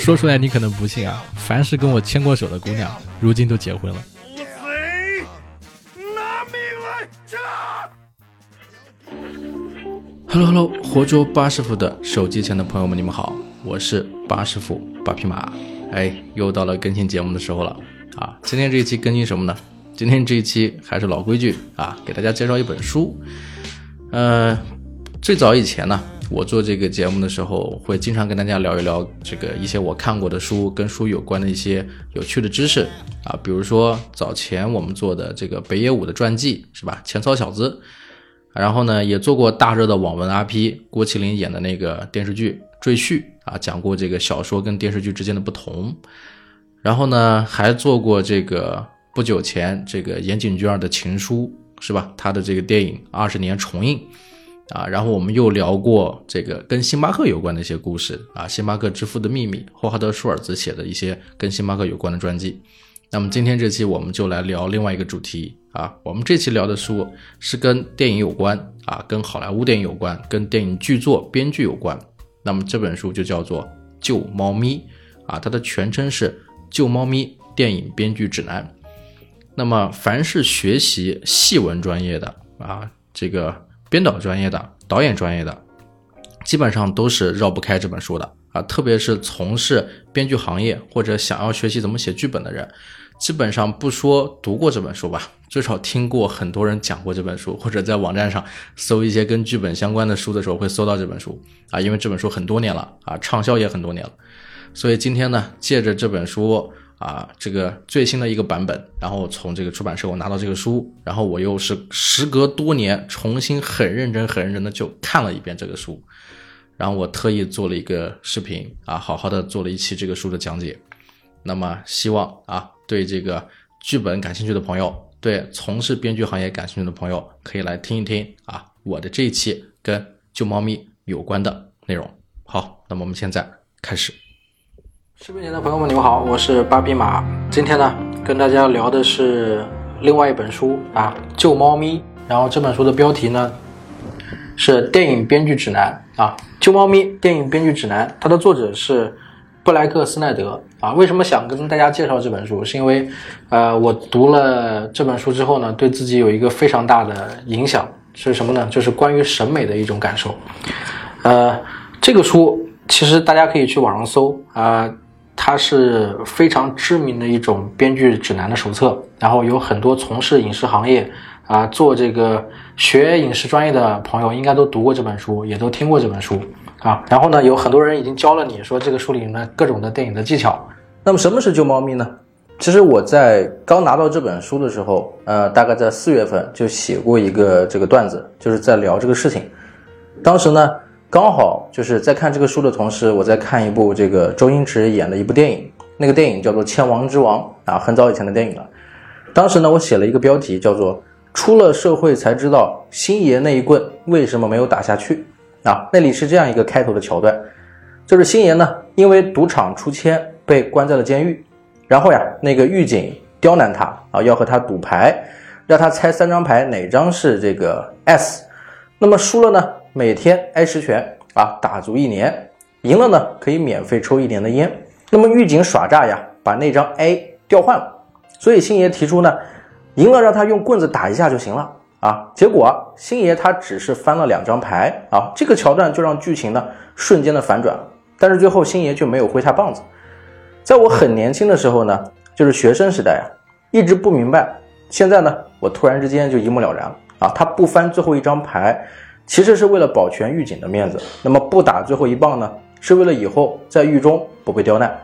说出来你可能不信啊，凡是跟我牵过手的姑娘，如今都结婚了。Hello Hello，活捉八师傅的手机前的朋友们，你们好，我是八师傅八匹马。哎，又到了更新节目的时候了啊！今天这一期更新什么呢？今天这一期还是老规矩啊，给大家介绍一本书。呃，最早以前呢。我做这个节目的时候，会经常跟大家聊一聊这个一些我看过的书，跟书有关的一些有趣的知识啊，比如说早前我们做的这个北野武的传记，是吧？浅草小子，然后呢，也做过大热的网文 IP，郭麒麟演的那个电视剧《赘婿》啊，讲过这个小说跟电视剧之间的不同，然后呢，还做过这个不久前这个岩井俊二的情书，是吧？他的这个电影二十年重映。啊，然后我们又聊过这个跟星巴克有关的一些故事啊，星巴克之父的秘密，霍华德舒尔兹写的一些跟星巴克有关的传记。那么今天这期我们就来聊另外一个主题啊，我们这期聊的书是跟电影有关啊，跟好莱坞电影有关，跟电影剧作编剧有关。那么这本书就叫做《救猫咪》啊，它的全称是《救猫咪电影编剧指南》。那么凡是学习戏文专业的啊，这个。编导专业的、导演专业的，基本上都是绕不开这本书的啊！特别是从事编剧行业或者想要学习怎么写剧本的人，基本上不说读过这本书吧，最少听过很多人讲过这本书，或者在网站上搜一些跟剧本相关的书的时候会搜到这本书啊！因为这本书很多年了啊，畅销也很多年了，所以今天呢，借着这本书。啊，这个最新的一个版本，然后从这个出版社我拿到这个书，然后我又是时隔多年重新很认真、很认真的就看了一遍这个书，然后我特意做了一个视频啊，好好的做了一期这个书的讲解。那么希望啊，对这个剧本感兴趣的朋友，对从事编剧行业感兴趣的朋友，可以来听一听啊，我的这一期跟救猫咪有关的内容。好，那么我们现在开始。视频前的朋友们，你们好，我是八匹马。今天呢，跟大家聊的是另外一本书啊，《救猫咪》。然后这本书的标题呢是《电影编剧指南》啊，《救猫咪电影编剧指南》。它的作者是布莱克斯奈德啊。为什么想跟大家介绍这本书？是因为呃，我读了这本书之后呢，对自己有一个非常大的影响，是什么呢？就是关于审美的一种感受。呃，这个书其实大家可以去网上搜啊。它是非常知名的一种编剧指南的手册，然后有很多从事影视行业啊，做这个学影视专业的朋友应该都读过这本书，也都听过这本书啊。然后呢，有很多人已经教了你说这个书里面各种的电影的技巧。那么什么是救猫咪呢？其实我在刚拿到这本书的时候，呃，大概在四月份就写过一个这个段子，就是在聊这个事情。当时呢。刚好就是在看这个书的同时，我在看一部这个周星驰演的一部电影，那个电影叫做《千王之王》啊，很早以前的电影了。当时呢，我写了一个标题叫做“出了社会才知道星爷那一棍为什么没有打下去”啊，那里是这样一个开头的桥段，就是星爷呢因为赌场出千被关在了监狱，然后呀那个狱警刁难他啊，要和他赌牌，让他猜三张牌哪张是这个 S，那么输了呢？每天挨十拳啊，打足一年，赢了呢可以免费抽一年的烟。那么狱警耍诈呀，把那张 A 调换了，所以星爷提出呢，赢了让他用棍子打一下就行了啊。结果星爷他只是翻了两张牌啊，这个桥段就让剧情呢瞬间的反转。但是最后星爷却没有挥下棒子。在我很年轻的时候呢，就是学生时代啊，一直不明白，现在呢我突然之间就一目了然了啊，他不翻最后一张牌。其实是为了保全狱警的面子，那么不打最后一棒呢，是为了以后在狱中不被刁难。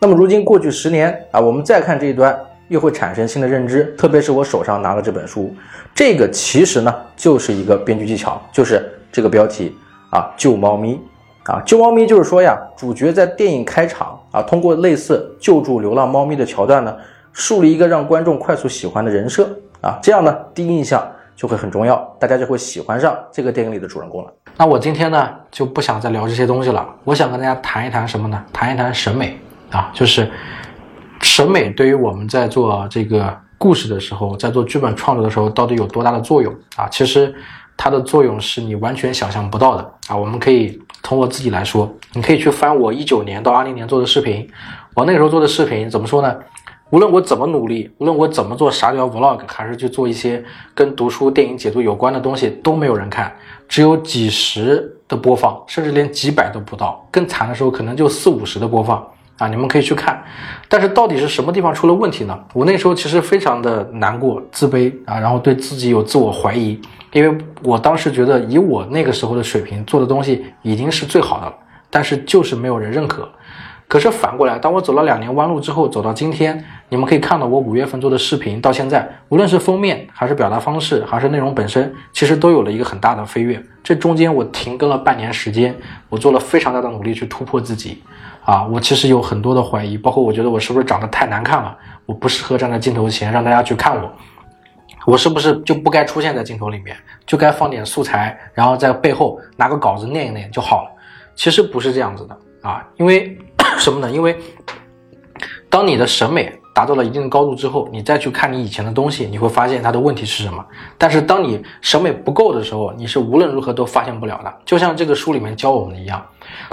那么如今过去十年啊，我们再看这一段，又会产生新的认知。特别是我手上拿了这本书，这个其实呢就是一个编剧技巧，就是这个标题啊，救猫咪啊，救猫咪就是说呀，主角在电影开场啊，通过类似救助流浪猫咪的桥段呢，树立一个让观众快速喜欢的人设啊，这样呢，第一印象。就会很重要，大家就会喜欢上这个电影里的主人公了。那我今天呢就不想再聊这些东西了，我想跟大家谈一谈什么呢？谈一谈审美啊，就是审美对于我们在做这个故事的时候，在做剧本创作的时候，到底有多大的作用啊？其实它的作用是你完全想象不到的啊。我们可以从我自己来说，你可以去翻我一九年到二零年做的视频，我那个时候做的视频怎么说呢？无论我怎么努力，无论我怎么做傻屌 vlog，还是去做一些跟读书、电影解读有关的东西，都没有人看，只有几十的播放，甚至连几百都不到。更惨的时候，可能就四五十的播放啊！你们可以去看。但是到底是什么地方出了问题呢？我那时候其实非常的难过、自卑啊，然后对自己有自我怀疑，因为我当时觉得以我那个时候的水平做的东西已经是最好的了，但是就是没有人认可。可是反过来，当我走了两年弯路之后，走到今天，你们可以看到我五月份做的视频，到现在，无论是封面，还是表达方式，还是内容本身，其实都有了一个很大的飞跃。这中间我停更了半年时间，我做了非常大的努力去突破自己。啊，我其实有很多的怀疑，包括我觉得我是不是长得太难看了，我不适合站在镜头前让大家去看我，我是不是就不该出现在镜头里面，就该放点素材，然后在背后拿个稿子念一念就好了。其实不是这样子的啊，因为。什么呢？因为当你的审美达到了一定的高度之后，你再去看你以前的东西，你会发现它的问题是什么。但是当你审美不够的时候，你是无论如何都发现不了的。就像这个书里面教我们的一样，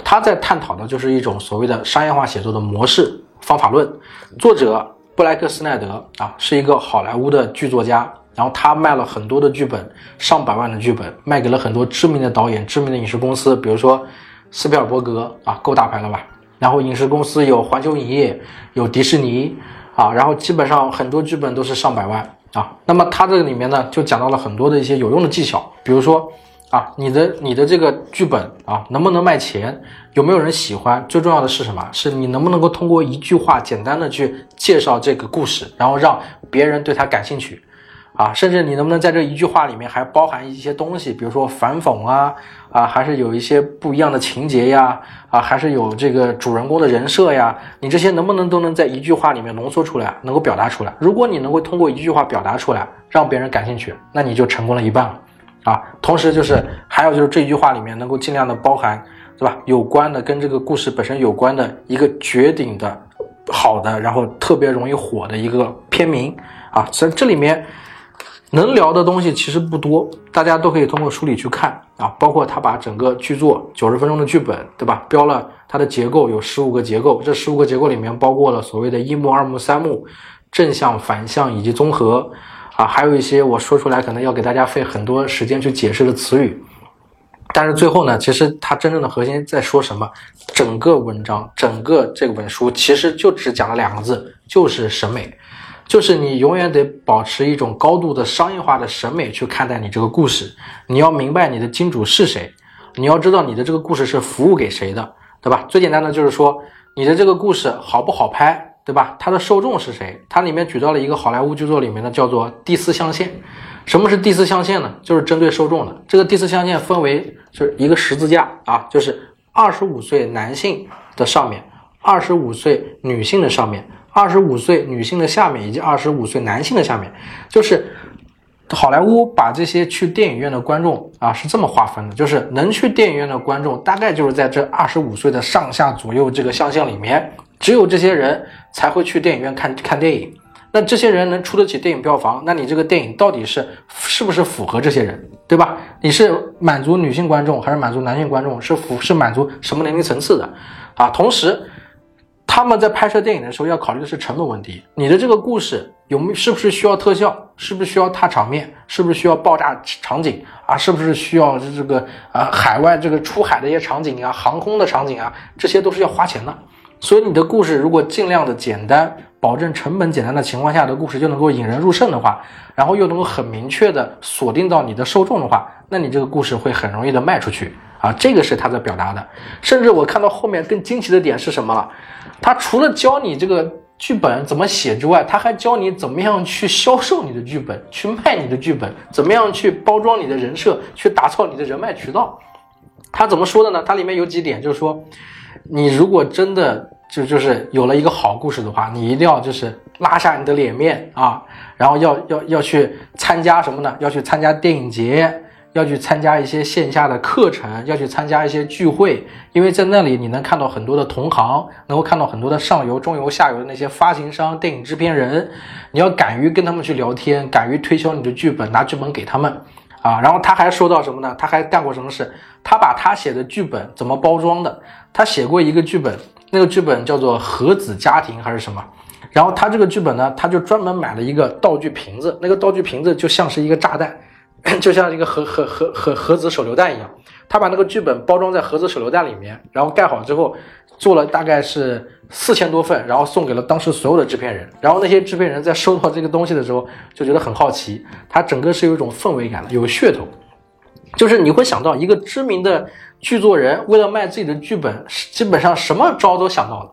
他在探讨的就是一种所谓的商业化写作的模式方法论。作者布莱克斯奈德啊，是一个好莱坞的剧作家，然后他卖了很多的剧本，上百万的剧本，卖给了很多知名的导演、知名的影视公司，比如说斯皮尔伯格啊，够大牌了吧？然后影视公司有环球影业，有迪士尼，啊，然后基本上很多剧本都是上百万啊。那么它这里面呢，就讲到了很多的一些有用的技巧，比如说啊，你的你的这个剧本啊，能不能卖钱，有没有人喜欢，最重要的是什么？是你能不能够通过一句话简单的去介绍这个故事，然后让别人对它感兴趣。啊，甚至你能不能在这一句话里面还包含一些东西，比如说反讽啊，啊，还是有一些不一样的情节呀，啊，还是有这个主人公的人设呀，你这些能不能都能在一句话里面浓缩出来，能够表达出来？如果你能够通过一句话表达出来，让别人感兴趣，那你就成功了一半了，啊，同时就是还有就是这一句话里面能够尽量的包含，对吧？有关的跟这个故事本身有关的一个绝顶的好的，然后特别容易火的一个片名啊，所以这里面。能聊的东西其实不多，大家都可以通过书里去看啊，包括他把整个剧作九十分钟的剧本，对吧？标了它的结构有十五个结构，这十五个结构里面包括了所谓的一幕、二幕、三幕、正向、反向以及综合啊，还有一些我说出来可能要给大家费很多时间去解释的词语，但是最后呢，其实它真正的核心在说什么？整个文章、整个这本书其实就只讲了两个字，就是审美。就是你永远得保持一种高度的商业化的审美去看待你这个故事，你要明白你的金主是谁，你要知道你的这个故事是服务给谁的，对吧？最简单的就是说你的这个故事好不好拍，对吧？它的受众是谁？它里面举到了一个好莱坞剧作里面的叫做第四象限。什么是第四象限呢？就是针对受众的。这个第四象限分为就是一个十字架啊，就是二十五岁男性的上面，二十五岁女性的上面。二十五岁女性的下面，以及二十五岁男性的下面，就是好莱坞把这些去电影院的观众啊是这么划分的，就是能去电影院的观众大概就是在这二十五岁的上下左右这个象限里面，只有这些人才会去电影院看看电影。那这些人能出得起电影票房，那你这个电影到底是是不是符合这些人，对吧？你是满足女性观众还是满足男性观众？是符是满足什么年龄层次的？啊，同时。他们在拍摄电影的时候要考虑的是成本问题。你的这个故事有没是不是需要特效？是不是需要大场面？是不是需要爆炸场景啊？是不是需要这个啊海外这个出海的一些场景啊，航空的场景啊？这些都是要花钱的。所以你的故事如果尽量的简单，保证成本简单的情况下的故事就能够引人入胜的话，然后又能够很明确的锁定到你的受众的话，那你这个故事会很容易的卖出去啊。这个是他在表达的。甚至我看到后面更惊奇的点是什么了？他除了教你这个剧本怎么写之外，他还教你怎么样去销售你的剧本，去卖你的剧本，怎么样去包装你的人设，去打造你的人脉渠道。他怎么说的呢？它里面有几点，就是说，你如果真的就就是有了一个好故事的话，你一定要就是拉下你的脸面啊，然后要要要去参加什么呢？要去参加电影节。要去参加一些线下的课程，要去参加一些聚会，因为在那里你能看到很多的同行，能够看到很多的上游、中游、下游的那些发行商、电影制片人，你要敢于跟他们去聊天，敢于推销你的剧本，拿剧本给他们，啊，然后他还说到什么呢？他还干过什么事？他把他写的剧本怎么包装的？他写过一个剧本，那个剧本叫做《核子家庭》还是什么？然后他这个剧本呢，他就专门买了一个道具瓶子，那个道具瓶子就像是一个炸弹，就像一个核核核核核子手榴弹一样。他把那个剧本包装在盒子手榴弹里面，然后盖好之后，做了大概是四千多份，然后送给了当时所有的制片人。然后那些制片人在收到这个东西的时候，就觉得很好奇。它整个是有一种氛围感的，有噱头，就是你会想到一个知名的剧作人为了卖自己的剧本，基本上什么招都想到了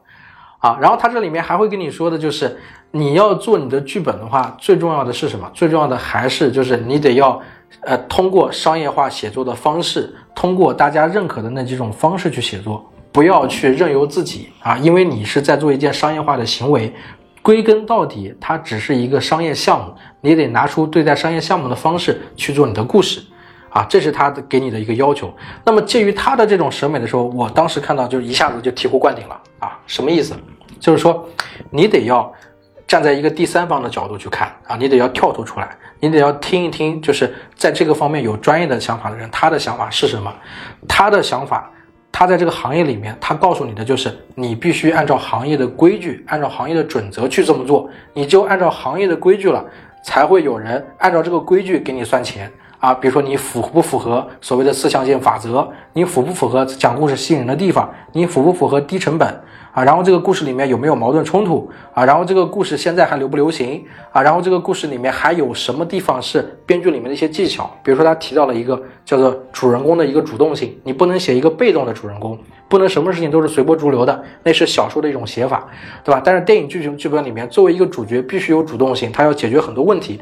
啊。然后他这里面还会跟你说的就是，你要做你的剧本的话，最重要的是什么？最重要的还是就是你得要。呃，通过商业化写作的方式，通过大家认可的那几种方式去写作，不要去任由自己啊，因为你是在做一件商业化的行为，归根到底，它只是一个商业项目，你得拿出对待商业项目的方式去做你的故事，啊，这是他的给你的一个要求。那么，介于他的这种审美的时候，我当时看到就一下子就醍醐灌顶了啊，什么意思？就是说，你得要。站在一个第三方的角度去看啊，你得要跳脱出来，你得要听一听，就是在这个方面有专业的想法的人，他的想法是什么？他的想法，他在这个行业里面，他告诉你的就是，你必须按照行业的规矩，按照行业的准则去这么做，你就按照行业的规矩了，才会有人按照这个规矩给你算钱啊。比如说你符不符合所谓的四象限法则？你符不符合讲故事吸引人的地方？你符不符合低成本？啊，然后这个故事里面有没有矛盾冲突啊？然后这个故事现在还流不流行啊？然后这个故事里面还有什么地方是编剧里面的一些技巧？比如说他提到了一个叫做主人公的一个主动性，你不能写一个被动的主人公，不能什么事情都是随波逐流的，那是小说的一种写法，对吧？但是电影剧情剧本里面，作为一个主角必须有主动性，他要解决很多问题。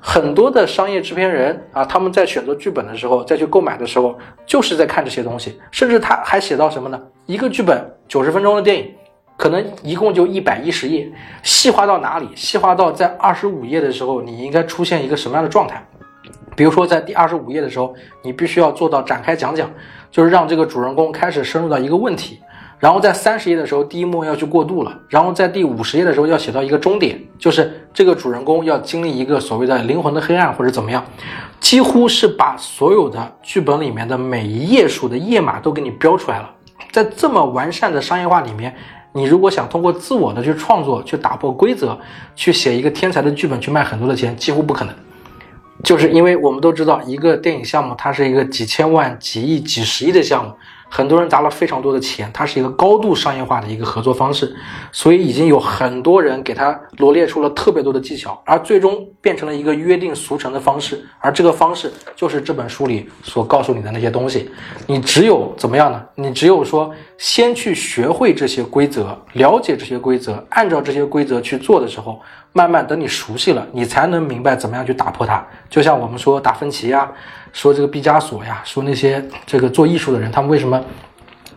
很多的商业制片人啊，他们在选择剧本的时候，再去购买的时候，就是在看这些东西，甚至他还写到什么呢？一个剧本九十分钟的电影。可能一共就一百一十页，细化到哪里？细化到在二十五页的时候，你应该出现一个什么样的状态？比如说在第二十五页的时候，你必须要做到展开讲讲，就是让这个主人公开始深入到一个问题。然后在三十页的时候，第一幕要去过渡了。然后在第五十页的时候要写到一个终点，就是这个主人公要经历一个所谓的灵魂的黑暗或者怎么样，几乎是把所有的剧本里面的每一页数的页码都给你标出来了。在这么完善的商业化里面。你如果想通过自我的去创作，去打破规则，去写一个天才的剧本，去卖很多的钱，几乎不可能。就是因为我们都知道，一个电影项目它是一个几千万、几亿、几十亿的项目。很多人砸了非常多的钱，它是一个高度商业化的一个合作方式，所以已经有很多人给他罗列出了特别多的技巧，而最终变成了一个约定俗成的方式，而这个方式就是这本书里所告诉你的那些东西。你只有怎么样呢？你只有说先去学会这些规则，了解这些规则，按照这些规则去做的时候，慢慢等你熟悉了，你才能明白怎么样去打破它。就像我们说达芬奇呀。说这个毕加索呀，说那些这个做艺术的人，他们为什么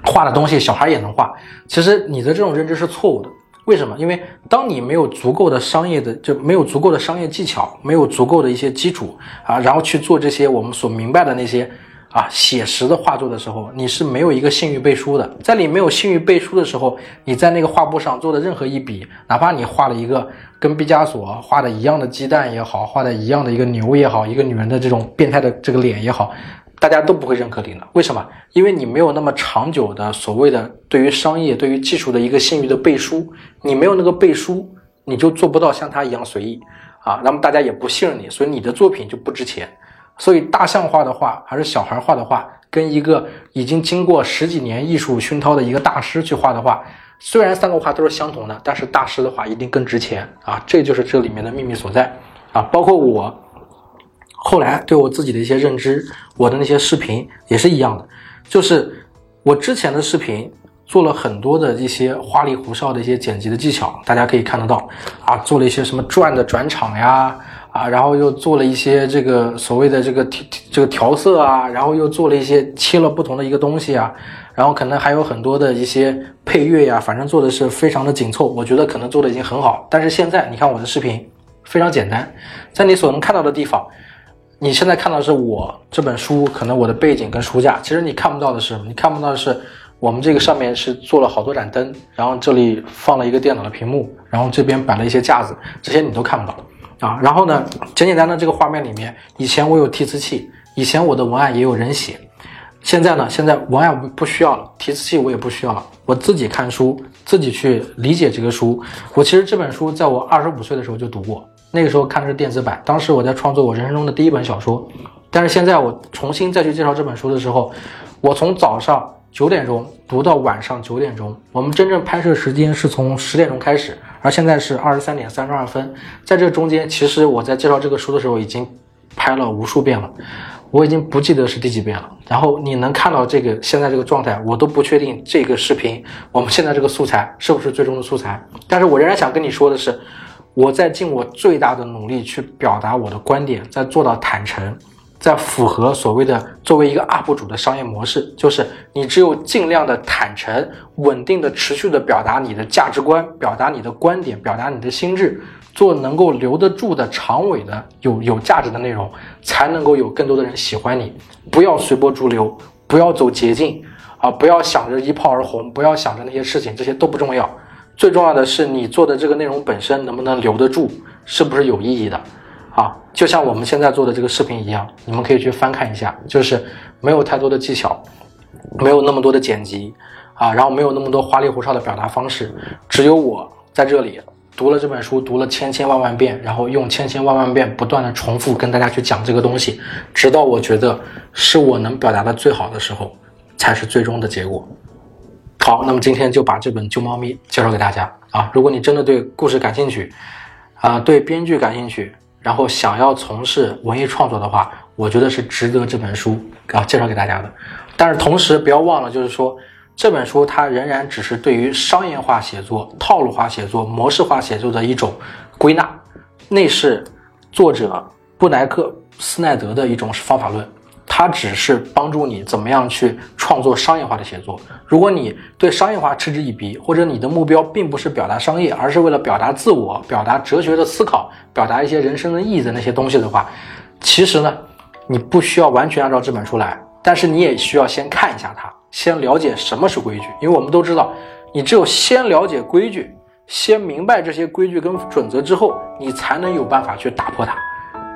画的东西小孩也能画？其实你的这种认知是错误的。为什么？因为当你没有足够的商业的，就没有足够的商业技巧，没有足够的一些基础啊，然后去做这些我们所明白的那些。啊，写实的画作的时候，你是没有一个信誉背书的。在你没有信誉背书的时候，你在那个画布上做的任何一笔，哪怕你画了一个跟毕加索画的一样的鸡蛋也好，画的一样的一个牛也好，一个女人的这种变态的这个脸也好，大家都不会认可你的。为什么？因为你没有那么长久的所谓的对于商业、对于技术的一个信誉的背书，你没有那个背书，你就做不到像他一样随意啊。那么大家也不信任你，所以你的作品就不值钱。所以大象画的画还是小孩画的画，跟一个已经经过十几年艺术熏陶的一个大师去画的画，虽然三个画都是相同的，但是大师的画一定更值钱啊！这就是这里面的秘密所在啊！包括我后来对我自己的一些认知，我的那些视频也是一样的，就是我之前的视频做了很多的一些花里胡哨的一些剪辑的技巧，大家可以看得到啊，做了一些什么转的转场呀。啊，然后又做了一些这个所谓的这个调这个调色啊，然后又做了一些切了不同的一个东西啊，然后可能还有很多的一些配乐呀，反正做的是非常的紧凑，我觉得可能做的已经很好。但是现在你看我的视频非常简单，在你所能看到的地方，你现在看到的是我这本书，可能我的背景跟书架，其实你看不到的是什么？你看不到的是我们这个上面是做了好多盏灯，然后这里放了一个电脑的屏幕，然后这边摆了一些架子，这些你都看不到。啊，然后呢，简简单单这个画面里面，以前我有提词器，以前我的文案也有人写，现在呢，现在文案不不需要了，提词器我也不需要了，我自己看书，自己去理解这个书。我其实这本书在我二十五岁的时候就读过，那个时候看的是电子版，当时我在创作我人生中的第一本小说。但是现在我重新再去介绍这本书的时候，我从早上九点钟读到晚上九点钟，我们真正拍摄时间是从十点钟开始，而现在是二十三点三十二分，在这中间，其实我在介绍这个书的时候已经拍了无数遍了。我已经不记得是第几遍了。然后你能看到这个现在这个状态，我都不确定这个视频我们现在这个素材是不是最终的素材。但是我仍然想跟你说的是，我在尽我最大的努力去表达我的观点，在做到坦诚，在符合所谓的作为一个 UP 主的商业模式，就是你只有尽量的坦诚、稳定的、持续的表达你的价值观，表达你的观点，表达你的心智。做能够留得住的、长尾的、有有价值的内容，才能够有更多的人喜欢你。不要随波逐流，不要走捷径啊！不要想着一炮而红，不要想着那些事情，这些都不重要。最重要的是你做的这个内容本身能不能留得住，是不是有意义的啊？就像我们现在做的这个视频一样，你们可以去翻看一下，就是没有太多的技巧，没有那么多的剪辑啊，然后没有那么多花里胡哨的表达方式，只有我在这里。读了这本书，读了千千万万遍，然后用千千万万遍不断的重复跟大家去讲这个东西，直到我觉得是我能表达的最好的时候，才是最终的结果。好，那么今天就把这本《救猫咪》介绍给大家啊！如果你真的对故事感兴趣，啊，对编剧感兴趣，然后想要从事文艺创作的话，我觉得是值得这本书啊介绍给大家的。但是同时不要忘了，就是说。这本书它仍然只是对于商业化写作、套路化写作、模式化写作的一种归纳，那是作者布莱克斯奈德的一种方法论，它只是帮助你怎么样去创作商业化的写作。如果你对商业化嗤之以鼻，或者你的目标并不是表达商业，而是为了表达自我、表达哲学的思考、表达一些人生的意义的那些东西的话，其实呢，你不需要完全按照这本书来，但是你也需要先看一下它。先了解什么是规矩，因为我们都知道，你只有先了解规矩，先明白这些规矩跟准则之后，你才能有办法去打破它，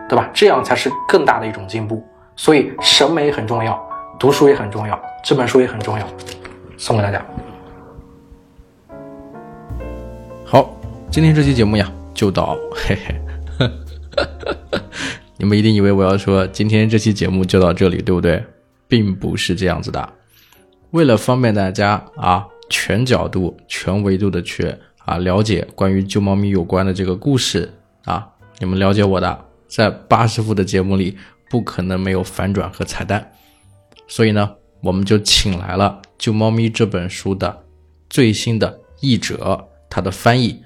对吧？这样才是更大的一种进步。所以审美很重要，读书也很重要，这本书也很重要，送给大家。好，今天这期节目呀，就到嘿嘿，你们一定以为我要说今天这期节目就到这里，对不对？并不是这样子的。为了方便大家啊，全角度、全维度的去啊了解关于救猫咪有关的这个故事啊，你们了解我的，在八师傅的节目里不可能没有反转和彩蛋，所以呢，我们就请来了《救猫咪》这本书的最新的译者，他的翻译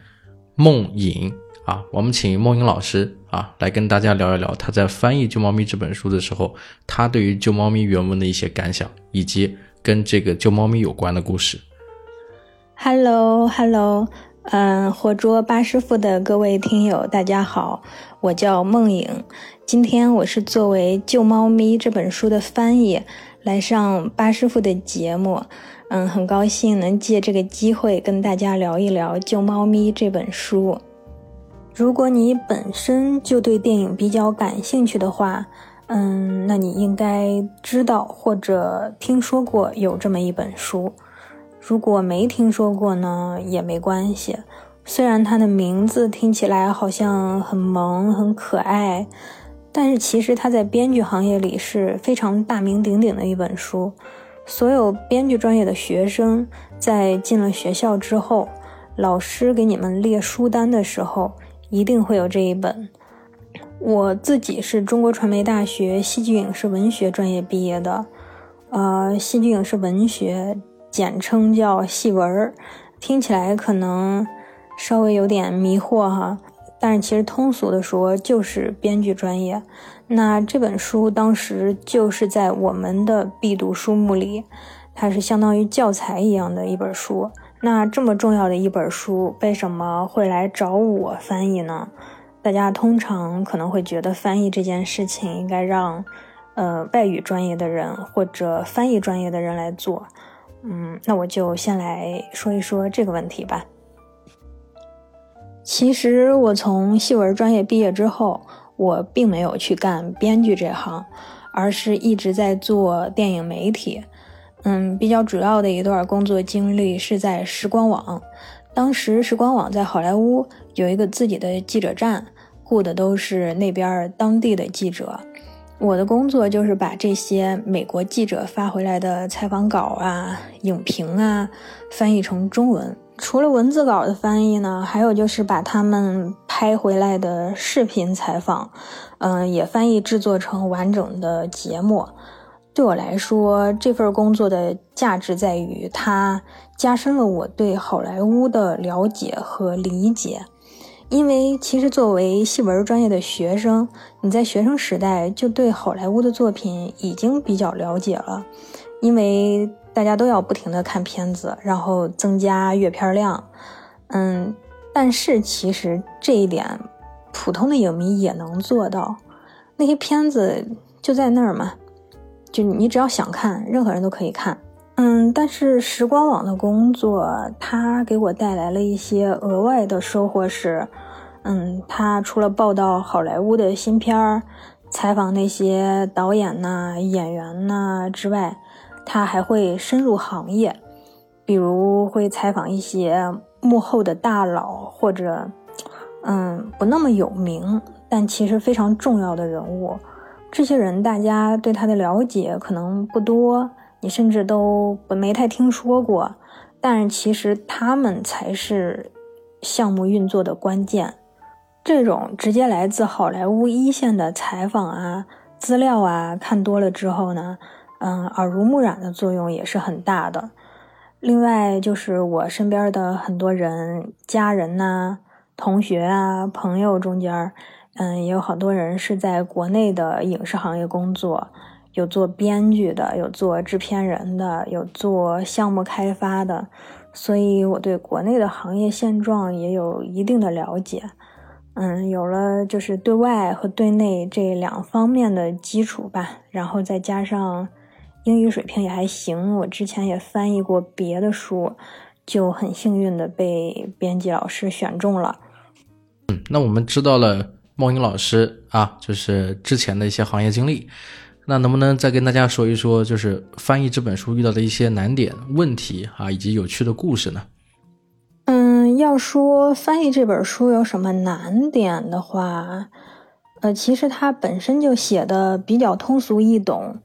梦影啊，我们请梦影老师啊来跟大家聊一聊他在翻译《救猫咪》这本书的时候，他对于《救猫咪》原文的一些感想以及。跟这个救猫咪有关的故事。Hello，Hello，嗯，火捉八师傅的各位听友，大家好，我叫梦颖，今天我是作为《救猫咪》这本书的翻译来上八师傅的节目，嗯，很高兴能借这个机会跟大家聊一聊《救猫咪》这本书。如果你本身就对电影比较感兴趣的话，嗯，那你应该知道或者听说过有这么一本书。如果没听说过呢，也没关系。虽然它的名字听起来好像很萌、很可爱，但是其实它在编剧行业里是非常大名鼎鼎的一本书。所有编剧专业的学生在进了学校之后，老师给你们列书单的时候，一定会有这一本。我自己是中国传媒大学戏剧影视文学专业毕业的，呃，戏剧影视文学简称叫戏文，听起来可能稍微有点迷惑哈，但是其实通俗的说就是编剧专业。那这本书当时就是在我们的必读书目里，它是相当于教材一样的一本书。那这么重要的一本书，为什么会来找我翻译呢？大家通常可能会觉得翻译这件事情应该让，呃，外语专业的人或者翻译专业的人来做。嗯，那我就先来说一说这个问题吧。其实我从戏文专业毕业之后，我并没有去干编剧这行，而是一直在做电影媒体。嗯，比较主要的一段工作经历是在时光网。当时时光网在好莱坞有一个自己的记者站，雇的都是那边当地的记者。我的工作就是把这些美国记者发回来的采访稿啊、影评啊翻译成中文。除了文字稿的翻译呢，还有就是把他们拍回来的视频采访，嗯，也翻译制作成完整的节目。对我来说，这份工作的价值在于它加深了我对好莱坞的了解和理解。因为其实作为戏文专业的学生，你在学生时代就对好莱坞的作品已经比较了解了。因为大家都要不停的看片子，然后增加阅片量。嗯，但是其实这一点，普通的影迷也能做到。那些片子就在那儿嘛。就你只要想看，任何人都可以看。嗯，但是时光网的工作，它给我带来了一些额外的收获是，嗯，它除了报道好莱坞的新片儿，采访那些导演呐、演员呐之外，它还会深入行业，比如会采访一些幕后的大佬，或者，嗯，不那么有名，但其实非常重要的人物。这些人，大家对他的了解可能不多，你甚至都没太听说过。但是其实他们才是项目运作的关键。这种直接来自好莱坞一线的采访啊、资料啊，看多了之后呢，嗯，耳濡目染的作用也是很大的。另外就是我身边的很多人、家人呐、同学啊、朋友中间。嗯，也有好多人是在国内的影视行业工作，有做编剧的，有做制片人的，有做项目开发的，所以我对国内的行业现状也有一定的了解。嗯，有了就是对外和对内这两方面的基础吧，然后再加上英语水平也还行，我之前也翻译过别的书，就很幸运的被编辑老师选中了。嗯，那我们知道了。孟英老师啊，就是之前的一些行业经历，那能不能再跟大家说一说，就是翻译这本书遇到的一些难点、问题啊，以及有趣的故事呢？嗯，要说翻译这本书有什么难点的话，呃，其实它本身就写的比较通俗易懂，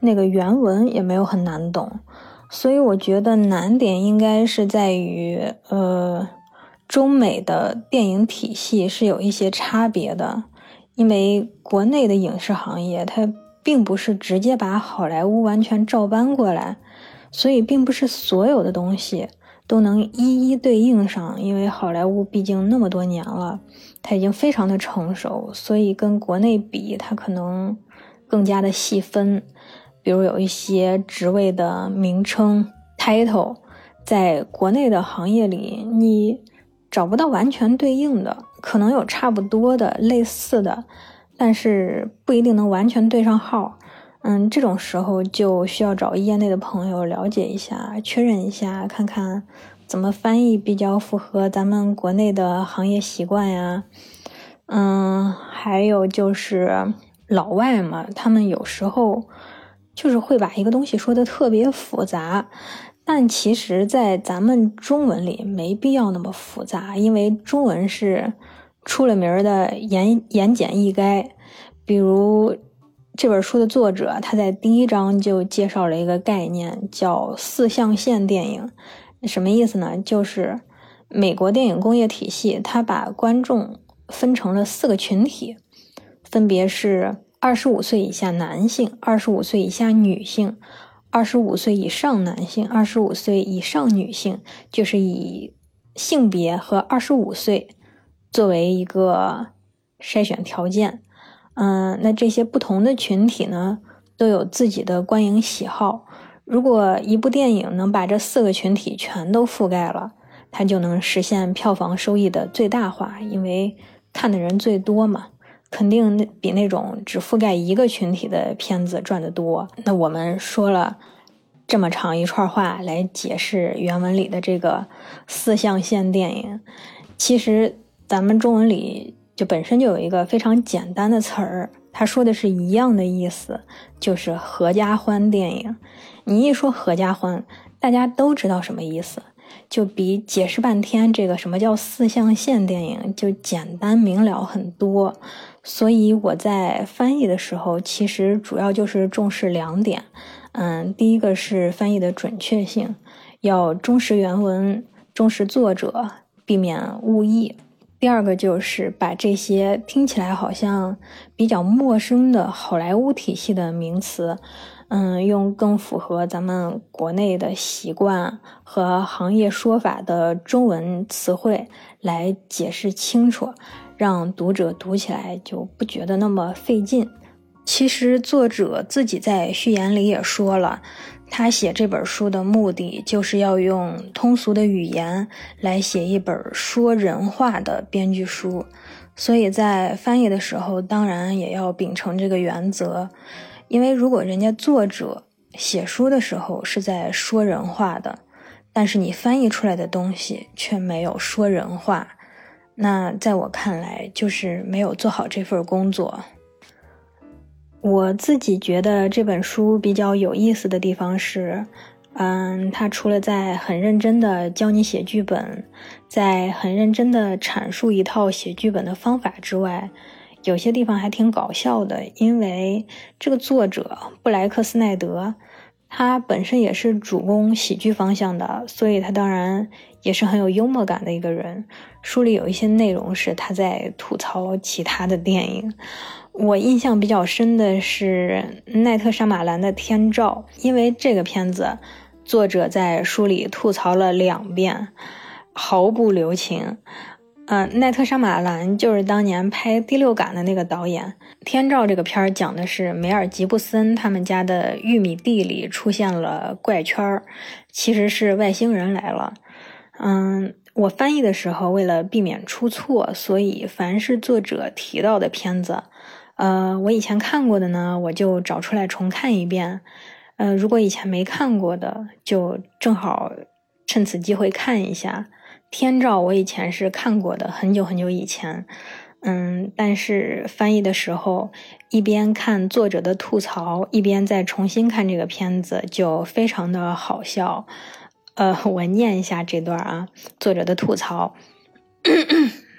那个原文也没有很难懂，所以我觉得难点应该是在于呃。中美的电影体系是有一些差别的，因为国内的影视行业它并不是直接把好莱坞完全照搬过来，所以并不是所有的东西都能一一对应上。因为好莱坞毕竟那么多年了，它已经非常的成熟，所以跟国内比，它可能更加的细分。比如有一些职位的名称 title，在国内的行业里，你。找不到完全对应的，可能有差不多的、类似的，但是不一定能完全对上号。嗯，这种时候就需要找业内的朋友了解一下、确认一下，看看怎么翻译比较符合咱们国内的行业习惯呀。嗯，还有就是老外嘛，他们有时候就是会把一个东西说的特别复杂。但其实，在咱们中文里没必要那么复杂，因为中文是出了名的言言简意赅。比如这本书的作者，他在第一章就介绍了一个概念，叫四象限电影。什么意思呢？就是美国电影工业体系，它把观众分成了四个群体，分别是二十五岁以下男性、二十五岁以下女性。二十五岁以上男性，二十五岁以上女性，就是以性别和二十五岁作为一个筛选条件。嗯，那这些不同的群体呢，都有自己的观影喜好。如果一部电影能把这四个群体全都覆盖了，它就能实现票房收益的最大化，因为看的人最多嘛。肯定那比那种只覆盖一个群体的片子赚得多。那我们说了这么长一串话来解释原文里的这个四象限电影，其实咱们中文里就本身就有一个非常简单的词儿他说的是一样的意思，就是合家欢电影。你一说合家欢，大家都知道什么意思，就比解释半天这个什么叫四象限电影就简单明了很多。所以我在翻译的时候，其实主要就是重视两点。嗯，第一个是翻译的准确性，要忠实原文，忠实作者，避免误译。第二个就是把这些听起来好像比较陌生的好莱坞体系的名词，嗯，用更符合咱们国内的习惯和行业说法的中文词汇来解释清楚，让读者读起来就不觉得那么费劲。其实作者自己在序言里也说了。他写这本书的目的，就是要用通俗的语言来写一本说人话的编剧书，所以在翻译的时候，当然也要秉承这个原则。因为如果人家作者写书的时候是在说人话的，但是你翻译出来的东西却没有说人话，那在我看来就是没有做好这份工作。我自己觉得这本书比较有意思的地方是，嗯，它除了在很认真的教你写剧本，在很认真的阐述一套写剧本的方法之外，有些地方还挺搞笑的。因为这个作者布莱克斯奈德，他本身也是主攻喜剧方向的，所以他当然也是很有幽默感的一个人。书里有一些内容是他在吐槽其他的电影。我印象比较深的是奈特·沙马兰的《天照》，因为这个片子，作者在书里吐槽了两遍，毫不留情。嗯，奈特·沙马兰就是当年拍《第六感》的那个导演，《天照》这个片儿讲的是梅尔吉布森他们家的玉米地里出现了怪圈儿，其实是外星人来了。嗯，我翻译的时候为了避免出错，所以凡是作者提到的片子。呃，我以前看过的呢，我就找出来重看一遍。呃，如果以前没看过的，就正好趁此机会看一下《天照》。我以前是看过的，很久很久以前。嗯，但是翻译的时候，一边看作者的吐槽，一边再重新看这个片子，就非常的好笑。呃，我念一下这段啊，作者的吐槽：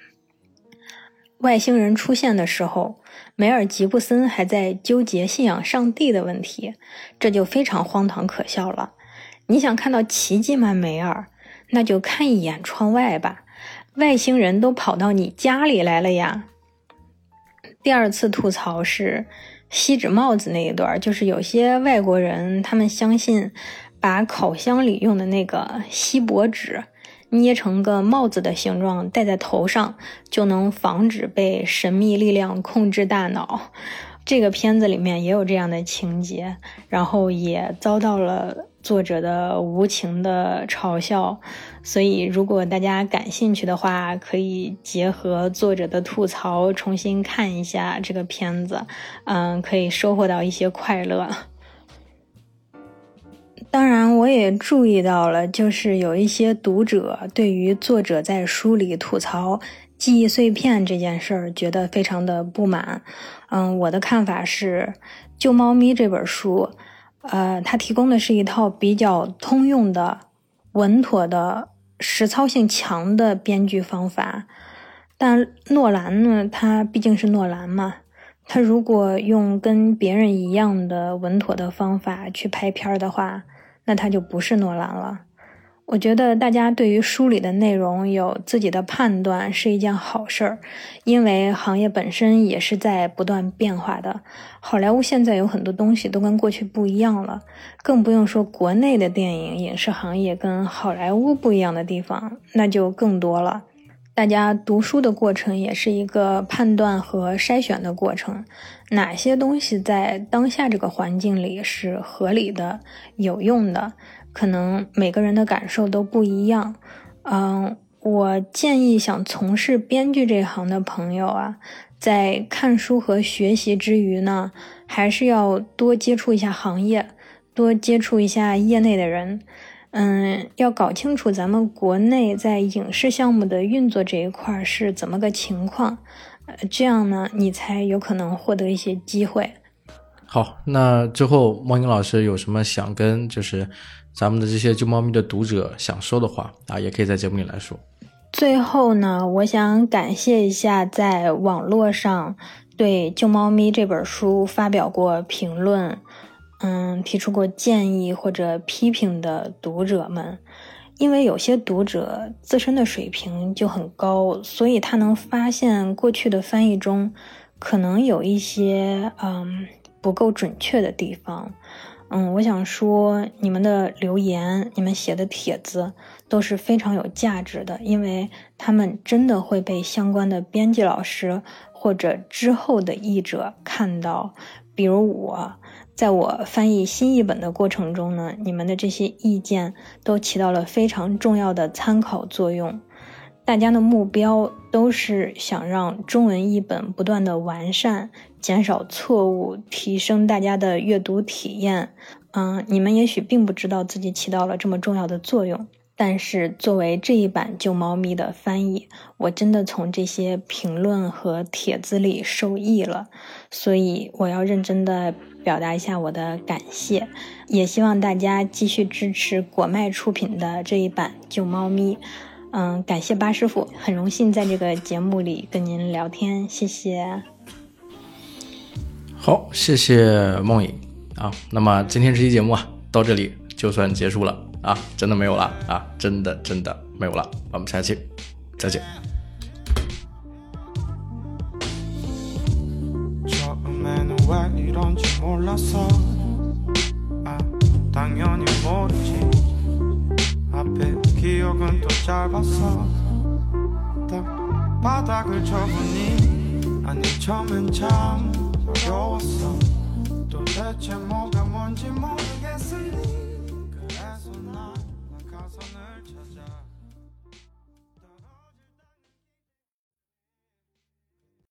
外星人出现的时候。梅尔吉布森还在纠结信仰上帝的问题，这就非常荒唐可笑了。你想看到奇迹吗，梅尔？那就看一眼窗外吧，外星人都跑到你家里来了呀。第二次吐槽是锡纸帽子那一段，就是有些外国人他们相信，把烤箱里用的那个锡箔纸。捏成个帽子的形状戴在头上，就能防止被神秘力量控制大脑。这个片子里面也有这样的情节，然后也遭到了作者的无情的嘲笑。所以，如果大家感兴趣的话，可以结合作者的吐槽重新看一下这个片子，嗯，可以收获到一些快乐。当然，我也注意到了，就是有一些读者对于作者在书里吐槽记忆碎片这件事儿，觉得非常的不满。嗯，我的看法是，《救猫咪》这本书，呃，它提供的是一套比较通用的、稳妥的、实操性强的编剧方法。但诺兰呢，他毕竟是诺兰嘛，他如果用跟别人一样的稳妥的方法去拍片儿的话，那他就不是诺兰了。我觉得大家对于书里的内容有自己的判断是一件好事儿，因为行业本身也是在不断变化的。好莱坞现在有很多东西都跟过去不一样了，更不用说国内的电影影视行业跟好莱坞不一样的地方，那就更多了。大家读书的过程也是一个判断和筛选的过程。哪些东西在当下这个环境里是合理的、有用的？可能每个人的感受都不一样。嗯，我建议想从事编剧这行的朋友啊，在看书和学习之余呢，还是要多接触一下行业，多接触一下业内的人。嗯，要搞清楚咱们国内在影视项目的运作这一块是怎么个情况。呃这样呢，你才有可能获得一些机会。好，那之后猫英老师有什么想跟就是咱们的这些救猫咪的读者想说的话啊，也可以在节目里来说。最后呢，我想感谢一下在网络上对《救猫咪》这本书发表过评论，嗯，提出过建议或者批评的读者们。因为有些读者自身的水平就很高，所以他能发现过去的翻译中可能有一些嗯不够准确的地方。嗯，我想说，你们的留言、你们写的帖子都是非常有价值的，因为他们真的会被相关的编辑老师或者之后的译者看到，比如我。在我翻译新译本的过程中呢，你们的这些意见都起到了非常重要的参考作用。大家的目标都是想让中文译本不断的完善，减少错误，提升大家的阅读体验。嗯，你们也许并不知道自己起到了这么重要的作用，但是作为这一版《救猫咪》的翻译，我真的从这些评论和帖子里受益了，所以我要认真的。表达一下我的感谢，也希望大家继续支持果麦出品的这一版《救猫咪》。嗯，感谢巴师傅，很荣幸在这个节目里跟您聊天，谢谢。好，谢谢梦影啊。那么今天这期节目啊，到这里就算结束了啊，真的没有了啊，真的真的没有了。我们下期再见。 왜 이런지 몰랐어 아 당연히 모르지 앞에 기억은 또 짧았어 딱 바닥을 쳐보니 아니 처음엔 참 어려웠어 도대체 뭐가 뭔지 모르겠으니